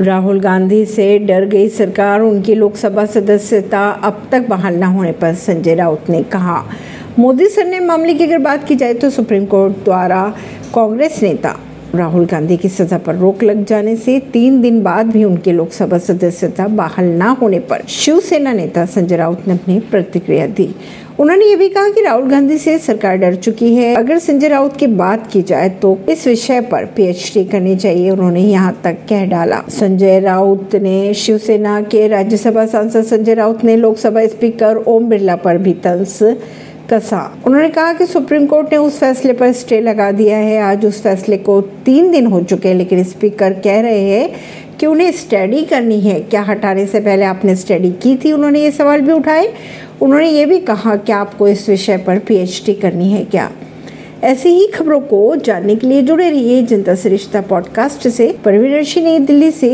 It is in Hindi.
राहुल गांधी से डर गई सरकार, उनकी लोकसभा सदस्यता अब तक बहाल न होने पर संजय राउत ने कहा। मोदी सर ने मामले की अगर बात की जाए तो सुप्रीम कोर्ट द्वारा कांग्रेस नेता राहुल गांधी की सजा पर रोक लग जाने से तीन दिन बाद भी उनके लोकसभा सदस्यता बहाल न होने पर शिवसेना नेता संजय राउत ने अपनी प्रतिक्रिया दी। उन्होंने ये भी कहा कि राहुल गांधी से सरकार डर चुकी है। अगर संजय राउत की बात की जाए तो इस विषय पर पीएचडी करनी चाहिए, उन्होंने यहाँ तक कह डाला। संजय राउत ने शिवसेना के राज्यसभा सांसद संजय राउत ने लोकसभा स्पीकर ओम बिरला पर भी तंज कसा उन्होंने कहा कि सुप्रीम कोर्ट ने उस फैसले पर स्टे लगा दिया है। आज उस फैसले को तीन दिन हो चुके हैं, लेकिन स्पीकर कह रहे हैं कि उन्हें स्टडी करनी है। क्या हटाने से पहले आपने स्टडी की थी? उन्होंने ये सवाल भी उठाए। उन्होंने ये भी कहा कि आपको इस विषय पर पीएचडी करनी है क्या? ऐसी ही खबरों को जानने के लिए जुड़े रहिए जनता सरिश्ता पॉडकास्ट से। परवीन नई दिल्ली से।